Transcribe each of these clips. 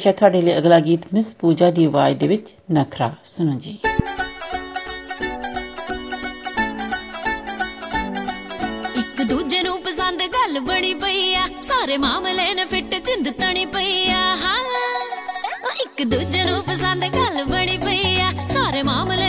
ਪੇਸ਼ ਹੈ ਤੁਹਾਡੇ ਲਈ ਅਗਲਾ ਗੀਤ ਮਿਸ ਪੂਜਾ ਦੀ ਆਵਾਜ਼ ਦੇ ਵਿੱਚ ਨਖਰਾ। ਸੁਣੋ ਜੀ। ਇੱਕ ਦੂਜੇ ਨੂੰ ਪਸੰਦ ਗੱਲ ਬਣੀ ਪਈ ਆ। ਸਾਰੇ ਮਾਮਲੇ ਨੇ ਫਿੱਟ ਚਿੰਦ ਤਣੀ ਪਈ ਆ। ਹਾਂ। ਇੱਕ ਦੂਜੇ ਨੂੰ ਪਸੰਦ ਗੱਲ ਬਣੀ ਪਈ ਆ। ਸਾਰੇ ਮਾਮਲੇ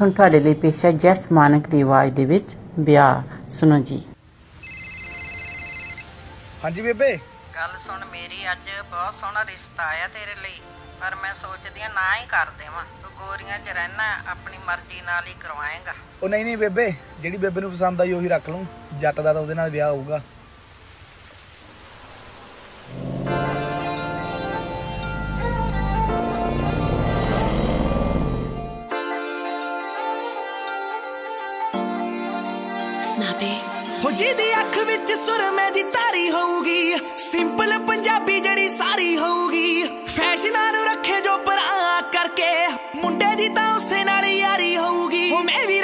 ਹੁਣ ਤੁਹਾਡੇ ਲਈ ਪੇਸ਼ ਹੈ ਜੈਸ ਮਾਨਕ ਦੀ ਆਵਾਜ਼ ਦੇ ਵਿੱਚ ਵਿਆਹ। ਸੁਣੋ ਜੀ। ਹਾਂਜੀ ਬੇਬੇ। ਗੱਲ ਸੁਣ ਮੇਰੀ ਅੱਜ ਬਹੁਤ ਸੋਹਣਾ ਰਿਸ਼ਤਾ ਆਇਆ ਤੇਰੇ ਲਈ ਪਰ ਮੈਂ ਸੋਚਦੀ ਆ ਨਾ ਹੀ ਕਰ ਦੇਵਾਂ। ਤੂੰ ਗੋਰੀਆਂ 'ਚ ਰਹਿਣਾ ਆਪਣੀ ਮਰਜ਼ੀ ਨਾਲ ਹੀ ਕਰਵਾਏਗਾ। ਉਹ ਨਹੀਂ ਨਹੀਂ ਬੇਬੇ ਜਿਹੜੀ ਬੇਬੇ ਨੂੰ ਪਸੰਦ ਆਈ ਉਹੀ ਰੱਖ ਲੂੰ ਜੱਟ ਦਾ ਤਾਂ ਉਹਦੇ ਨਾਲ ਵਿਆਹ ਹੋਊਗਾ। ਹੋ ਜਿਹਦੀ ਅੱਖ ਵਿੱਚ ਸੁਰਮੇ ਦੀ ਤਾਰੀ ਹੋਊਗੀ। ਸਿੰਪਲ ਪੰਜਾਬੀ ਜਿਹੜੀ ਸਾਰੀ ਹੋਊਗੀ। ਫੈਸ਼ਨਾਂ ਨੂੰ ਰੱਖੇ ਜੋ ਪਰਾਂ ਕਰਕੇ। ਮੁੰਡੇ ਦੀ ਤਾਂ ਉਸੇ ਨਾਲ ਯਾਰੀ ਹੋਊਗੀ। ਉਹ ਮੈਂ ਵੀ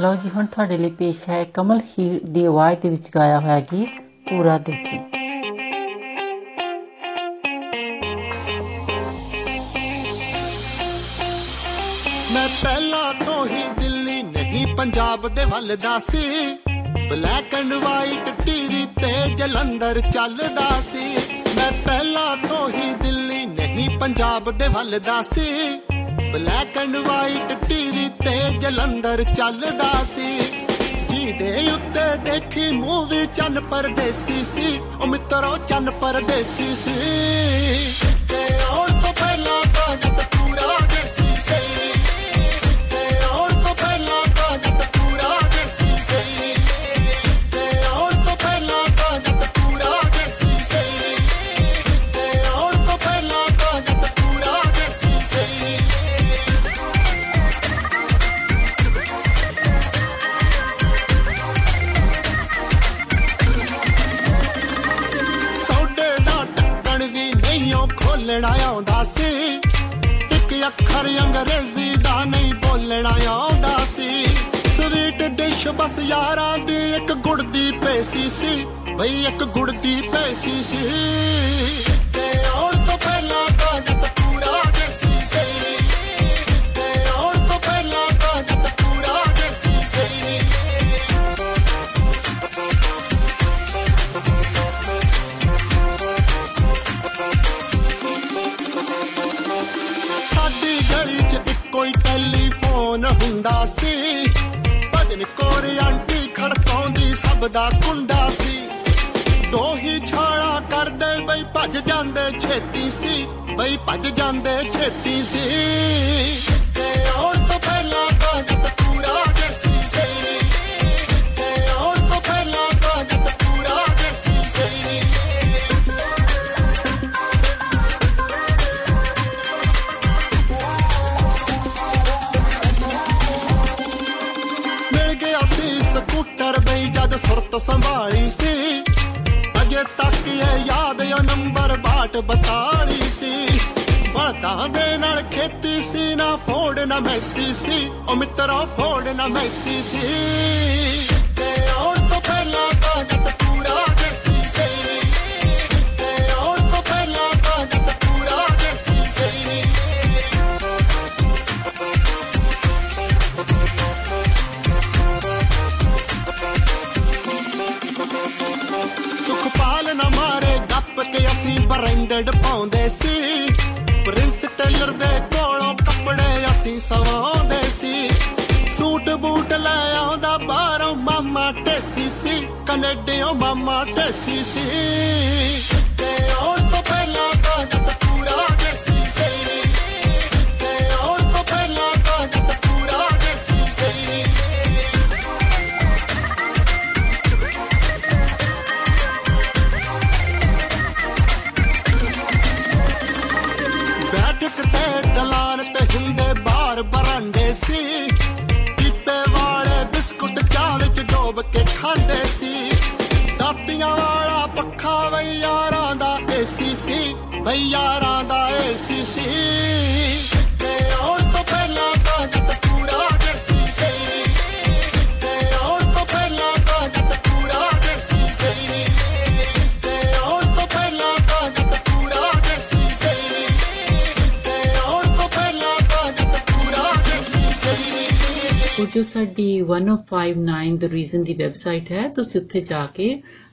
ਲਓ ਜੀ, ਹੁਣ ਤੁਹਾਡੇ ਲਈ ਪੇਸ਼ ਹੈ ਕਮਲ ਹੀਰ ਦੀ ਆਵਾਜ਼ ਦੇ ਵਿੱਚ ਗਾਇਆ ਹੋਇਆ ਗੀਤ, ਪੂਰਾ ਦੇਸੀ। ਮੈਂ ਪਹਿਲਾਂ ਤੋਂ ਹੀ ਦਿੱਲੀ ਨਹੀਂ, ਪੰਜਾਬ ਦੇ ਵੱਲ ਦਾ ਸੀ। ਬਲੈਕ ਐਂਡ ਵਾਈਟ ਟੀਵੀ ਤੇ ਜਲੰਧਰ ਚੱਲਦਾ ਸੀ। ਮੈਂ ਪਹਿਲਾਂ ਤੋਂ ਹੀ ਦਿੱਲੀ ਨਹੀਂ, ਪੰਜਾਬ ਦੇ ਵੱਲ ਦਾ ਸੀ। ਬਲੈਕ ਐਂਡ ਵਾਈਟ ਟੀਵੀ ਤੇ ਜਲੰਧਰ ਚੱਲਦਾ ਸੀ। ਜਿਹਦੇ ਉੱਤੇ ਦੇਖੀ ਮੂਵੀ ਚੰਨ ਪਰਦੇਸੀ ਸੀ। ਉਹ ਮਿੱਤਰੋ ਚੰਨ ਪਰਦੇਸੀ ਸੀ। ਤੇ ਆਉਣ ਤੋਂ ਪਹਿਲਾਂ ਤਾਂ ਜੱਟ ਯਾਰਾਂ ਦੀ ਇੱਕ ਗੁੜ ਦੀ ਪੇਸੀ ਸੀ, ਬਈ ਇੱਕ ਗੁੜ ਦੀ ਪੇਸੀ ਸੀ। ਤੇ ਆਉਣ ਤੋਂ ਪਹਿਲਾਂ ਦਾ ਕੁੰਡਾ ਸੀ। ਦੋ ਹੀ ਛਾਲਾ ਕਰਦੇ ਬਈ ਭੱਜ ਜਾਂਦੇ ਛੇਤੀ ਸੀ। ਬਈ ਭੱਜ ਜਾਂਦੇ ਛੇਤੀ ਸੀ। ਤੇ ਆਉਣ ਤੋਂ ਪਹਿਲਾਂ ਤਾਂ ਜਦ ਸੁਰਤ ਸੰਭਾਲੀ ਸੀ ਅਜੇ ਤੱਕ ਇਹ ਯਾਦ ਉਹ ਨੰਬਰ ਬਾਟ ਬਤਾਲੀ ਸੀ ਬਲਦਾਂ ਦੇ ਨਾਲ ਖੇਤੀ ਸੀ ਨਾ ਫੋੜ ਨਾ ਮੈਸੀ ਸੀ ਉਹ ਮਿੱਤਰਾ ਫੋੜ ਨਾ ਮੈਸੀ ਸੀ ਤੇ ਆਉਣ ਤੋਂ ਪਹਿਲਾਂ ਤਾਂ ਜੱਟ ਪ੍ਰਿੰਸ ਟੇਲਰ ਦੇ ਕੋਲੋਂ ਕੱਪੜੇ ਅਸੀਂ ਸਵਾਉਂਦੇ ਸੀ। ਸੂਟ ਬੂਟ ਲੈ ਆਉਂਦਾ ਬਾਹਰੋਂ ਮਾਮਾ ਟੇਸੀ ਸੀ, ਕੈਨੇਡੀਓ ਮਾਮਾ ਟੇਸੀ ਸੀ। ਤੇ ਆਉਣ ਤੋਂ ਪਹਿਲਾਂ ਤਾਂ ਦਾ ਏਸੀ ਸੀ ਬਈ ਯਾਰਾਂ ਦਾ ਏਸੀ ਸੀ ਤੇ ਆਉਣ ਤੋਂ ਪਹਿਲਾਂ ਤਾਂ ਜੱਟ ਪੂਰਾ ਦੇਸੀ ਸੀ ਤੇ ਆਉਣ ਤੋਂ ਪਹਿਲਾਂ ਤਾਂ ਜੱਟ ਪੂਰਾ ਦੇਸੀ ਸੀ ਤੇ ਆਉਣ ਤੋਂ ਪਹਿਲਾਂ ਤਾਂ ਜੱਟ ਪੂਰਾ ਦੇਸੀ ਸੀ ਤੇ ਆਉਣ ਤੋਂ ਪਹਿਲਾਂ ਤਾਂ ਜੱਟ ਪੂਰਾ ਦੇਸੀ ਸੀ ਉਹ ਜੋ ਸਾਡੀ 1059 ਦ ਰੀਜ਼ਨ ਦੀ ਵੈਬਸਾਈਟ ਹੈ ਤੁਸੀਂ ਉੱਥੇ ਜਾ ਕੇ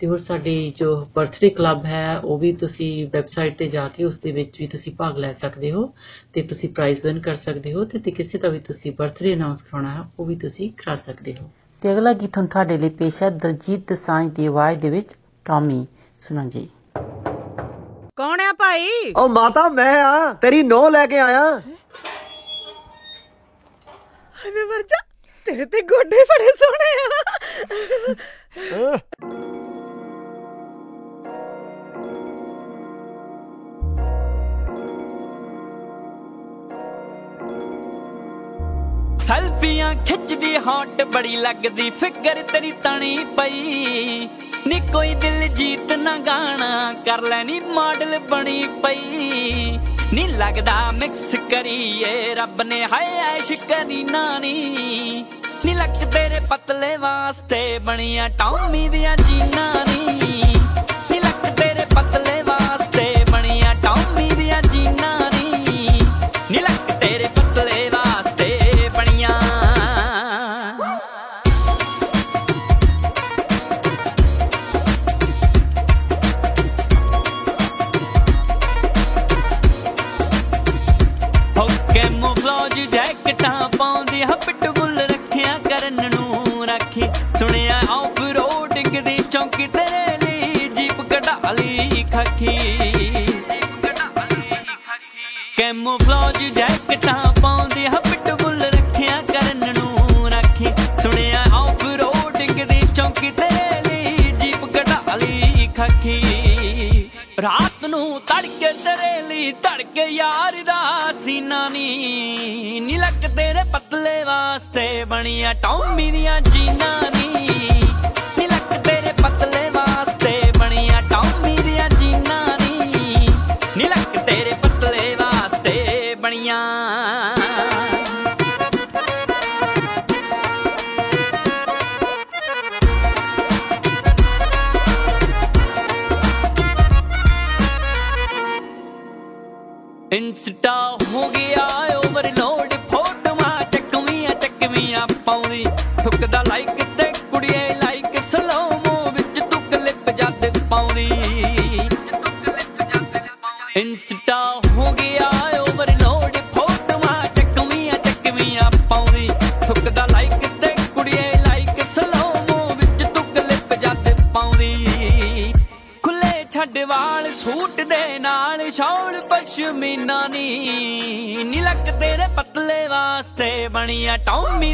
ਤੇ ਹੋਰ ਸਾਡੀ ਜੋ ਬਰਥਡੇ ਕਲੱਬ ਹੈ ਉਹ ਵੀ ਤੁਸੀਂ ਵੈਬਸਾਈਟ ਤੇ ਜਾ ਕੇ ਉਸ ਦੇ ਵਿੱਚ ਵੀ ਤੁਸੀਂ ਭਾਗ ਲੈ ਸਕਦੇ ਹੋ ਤੇ ਤੁਸੀਂ ਪ੍ਰਾਈਜ਼ ਵਿਨ ਕਰ ਸਕਦੇ ਹੋ ਤੇ ਤੇ ਕਿਸੇ ਦਾ ਵੀ ਤੁਸੀਂ ਬਰਥਡੇ ਅਨਾਉਂਸ ਕਰਾਉਣਾ ਹੈ ਉਹ ਵੀ ਤੁਸੀਂ ਕਰਾ ਸਕਦੇ ਹੋ। ਤੇ ਅਗਲਾ ਗੀਤ ਹੁਣ ਤੁਹਾਡੇ ਲਈ ਪੇਸ਼ ਹੈ ਦਲਜੀਤ ਦਸਾਂਝ ਦੀ ਆਵਾਜ਼ ਦੇ ਵਿੱਚ ਟੌਮੀ ਸੁਣੋ ਜੀ ਕੌਣ ਆ ਭਾਈ? ਉਹ ਮਾਤਾ ਮੈਂ ਆ ਤੇਰੀ ਨੋ ਲੈ ਕੇ ਆਇਆ। ਹਾਏ ਮੈਂ ਮਰ ਜਾ। ਤੇਰੇ ਤੇ ਗੋਡੇ ਬੜੇ ਸੋਹਣੇ ਆ। ਸੈਲਫੀਆਂ ਖਿੱਚਦੀ, ਹੌਟ ਬੜੀ ਲੱਗਦੀ, ਫਿਕਰ ਤੇਰੀ ਤਣੀ ਪਈ। ਨੀ ਕੋਈ ਦਿਲ ਜੀਤ ਨਾ ਗਾਣਾ, ਕਰ ਲੈਣੀ ਮਾਡਲ ਬਣੀ ਪਈ। ਨੀ ਲੱਗਦਾ ਮਿਕਸ ਕਰੀਏ, ਰੱਬ ਨੇ ਹਾਏ ਐਸ਼ ਕਰੀ ਨਾਨੀ। ਨੀ ਲੱਕ ਤੇਰੇ ਪਤਲੇ ਵਾਸਤੇ ਬਣੀਆਂ ਟੌਮੀ ਦੀਆਂ ਜੀਨਾਂ ਨੀ।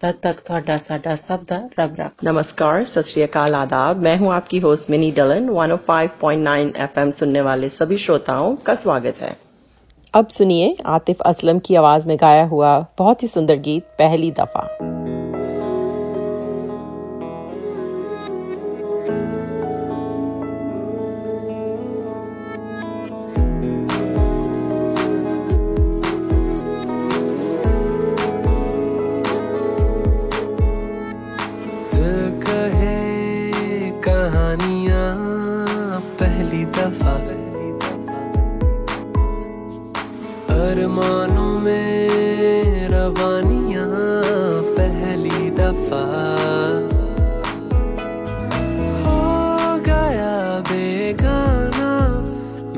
तब तक ਤੁਹਾਡਾ ਸਾਡਾ ਸਭ ਦਾ ਰੱਬ ਰੱਖ नमस्कार सत श्री अकाल आदाब मैं हूं आपकी होस्ट मिनी डलन 105.9 एफएम सुनने वाले सभी श्रोताओं का स्वागत है अब सुनिए आतिफ असलम की आवाज में गाया हुआ बहुत ही सुंदर गीत पहली दफा अरमानों में रवानियाँ पहली दफ़ा। हो गया बेगाना,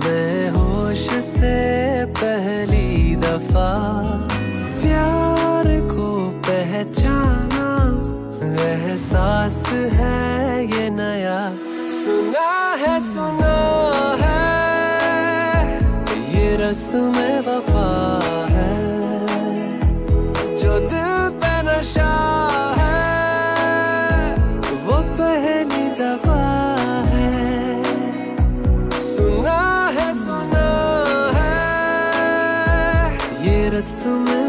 मैं होश से पहली दफ़ा। प्यार को पहचाना, एहसास है ये नया। सुना है सुना है, ये रस्म ये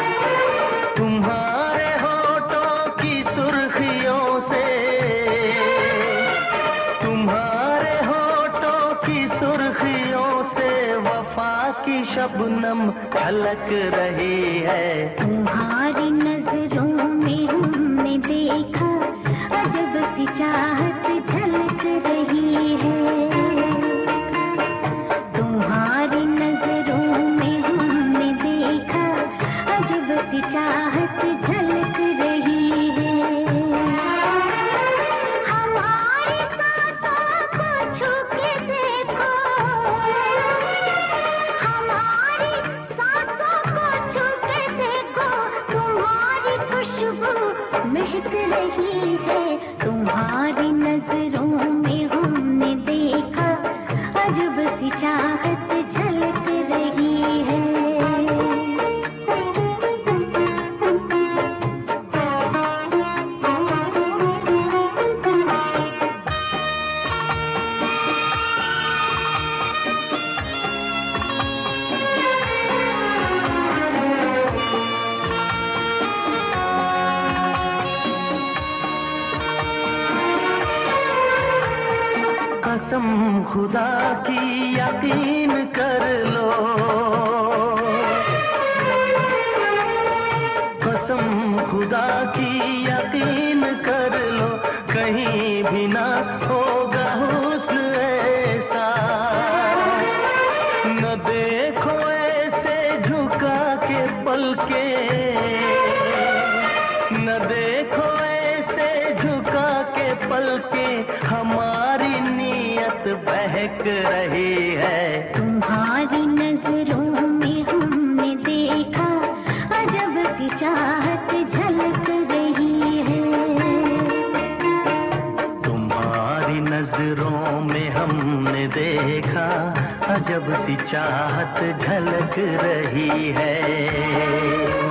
शबनम फलक रही है। तुम्हारा सी चाहत झलक रही है।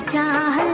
चाहत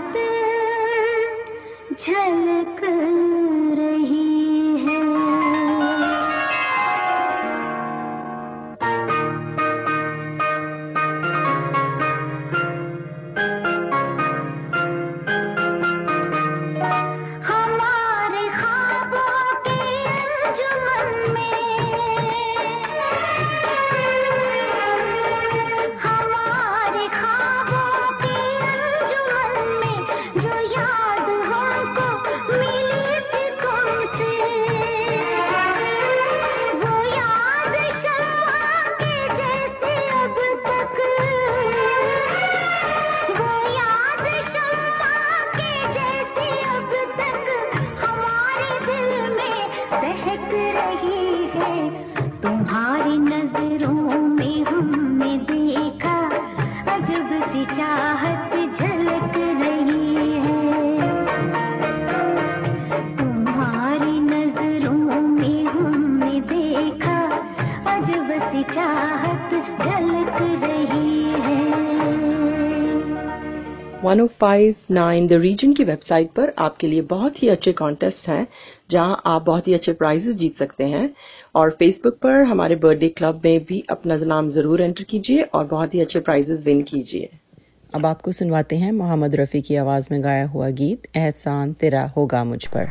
1059 द रीजन की वेबसाइट पर आपके लिए बहुत ही अच्छे कॉन्टेस्ट हैं, जहाँ आप बहुत ही अच्छे प्राइजेस जीत सकते हैं। और फेसबुक पर हमारे बर्थडे क्लब में भी अपना नाम ज़रूर एंटर कीजिए और बहुत ही अच्छे प्राइजेस विन कीजिए। अब आपको सुनवाते हैं मोहम्मद रफ़ी की आवाज़ में गाया हुआ गीत, एहसान तेरा होगा मुझ पर।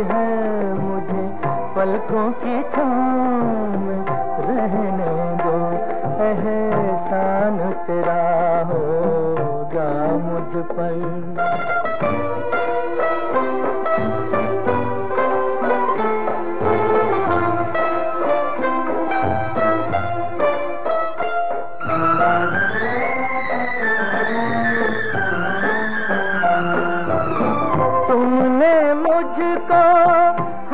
पलकों की छान रहने दो। एहसान तेरा होगा मुझ पर। तुमने मुझको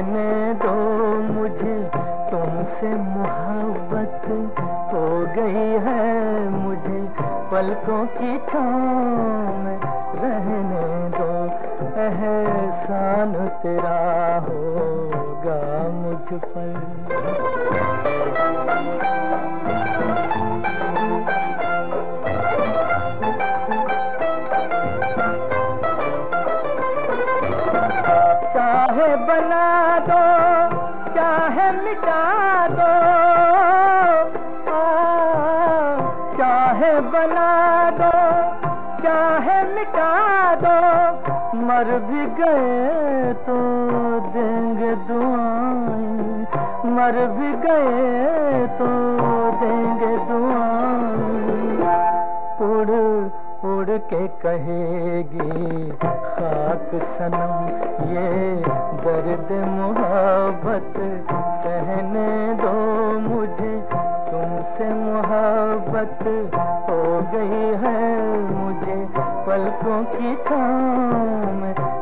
बहने दो मुझे, तुमसे मोहब्बत हो गई है मुझे। पलकों की छाँव रहने दो, एहसान तेरा होगा मुझ पर। मर भी गए तो देंगे दुआएँ। मर भी गए तो देंगे दुआएँ। उड़ उड़ के कहेगी, खाक सनम, ये दर्द मोहब्बत, सहने दो मुझे, तुमसे मोहब्बत हो गई है मुझे, पलकों की छाँव।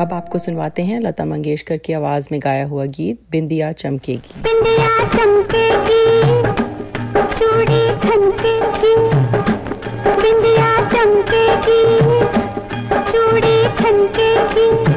अब आपको सुनवाते हैं लता मंगेशकर की आवाज़ में गाया हुआ गीत, बिंदिया चमकेगी बिंदिया चमकेगी चूड़ी खनकेगी बिंदिया चमकेगी चूड़ी खनकेगी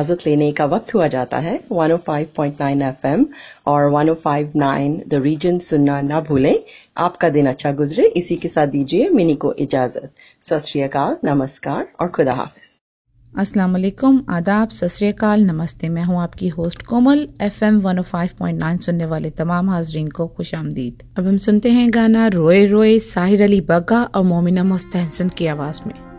इजाज़त लेने का वक्त हुआ जाता है। 105.9 एफएम और 105.9 द रीजन सुनना ना भूलें। आपका दिन अच्छा गुजरे। इसी के साथ दीजिए मिनी को इजाज़त। सत नमस्कार और खुदा हाफिज। अस्सलाम वालेकुम। आदाब। सत नमस्ते। मैं हूँ आपकी होस्ट कोमल। एफएम 105.9 सुनने वाले तमाम हाजरीन को खुश आमदीद। अब हम सुनते हैं गाना रोए रोए साहिर अली बग्गा और मोमिना मुस्तहसन की आवाज़ में।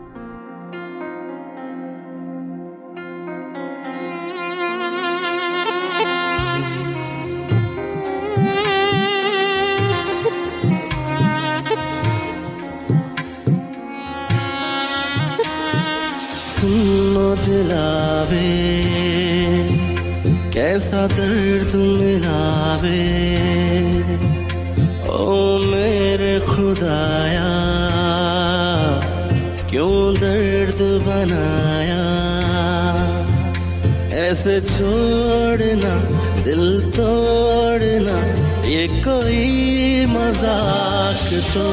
कैसा दर्द मिलावे ओ मेरे खुदाया, क्यों दर्द बनाया? ऐसे छोड़ना, दिल तोड़ना, ये कोई मज़ाक तो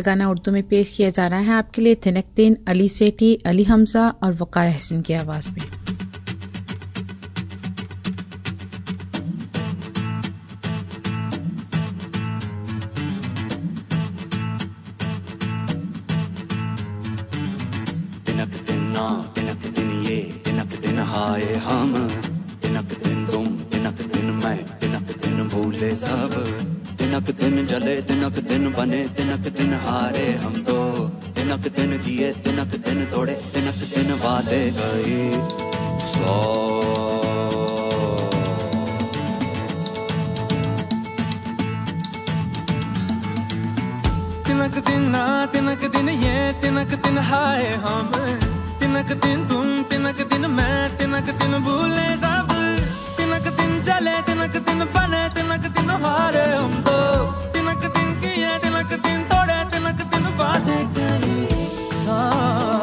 अगला गाना उर्दू में पेश किया जा रहा है। आपके लिए थिनकतीन, अली सेठी, अली हमजा और वकार हसन की आवाज़ में सब। तिनक दिन जले तिनक दिन बने तिनक दिन हारे हम तो तिनक दिन किए तिनक दिन तोड़े तिनक दिन वादे गए सौ तिनक दिन ना तिनक दिन ये तिनक दिन हाय हम तिनक दिन तुम तिनक दिन मैं तिनक दिन भूले तिनक दिन चले तिनक दिन बने तिनक दिन हारे हम तो। तिनक दिन किए तिनक दिन तोड़े तिनक दिन बाधे करे जलता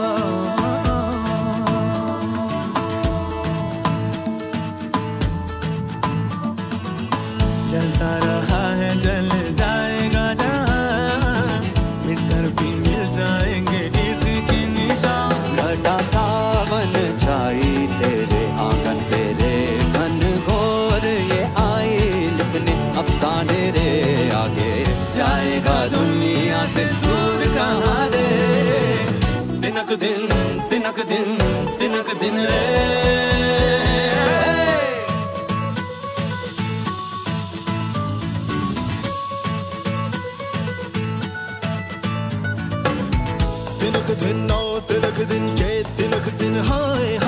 But in the hi.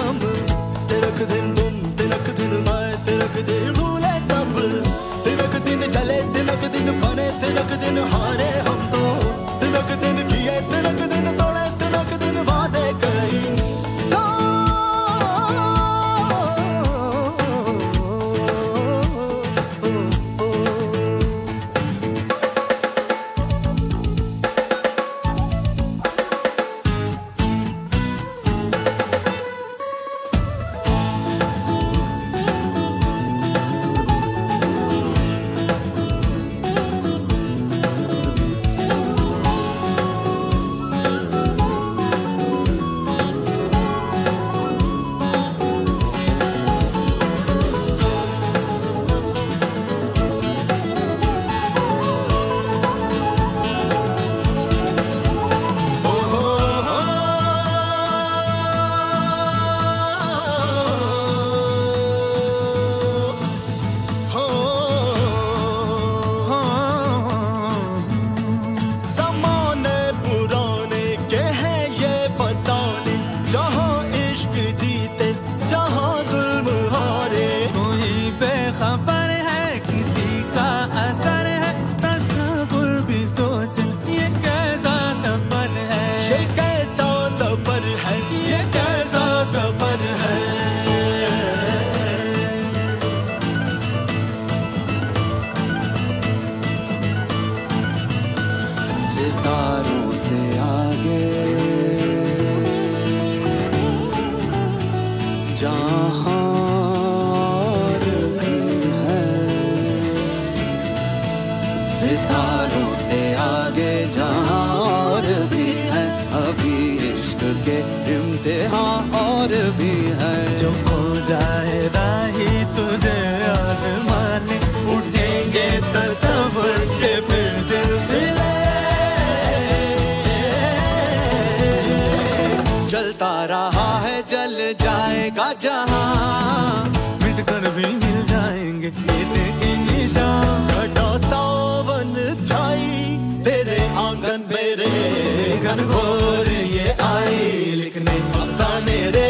जाएगा जहाँ। मिट कर भी मिल जाएँगे ऐसे के निशान। घटा सावन छाई तेरे आँगन मेरे घनघोर ये आई। लिखने फसाने रे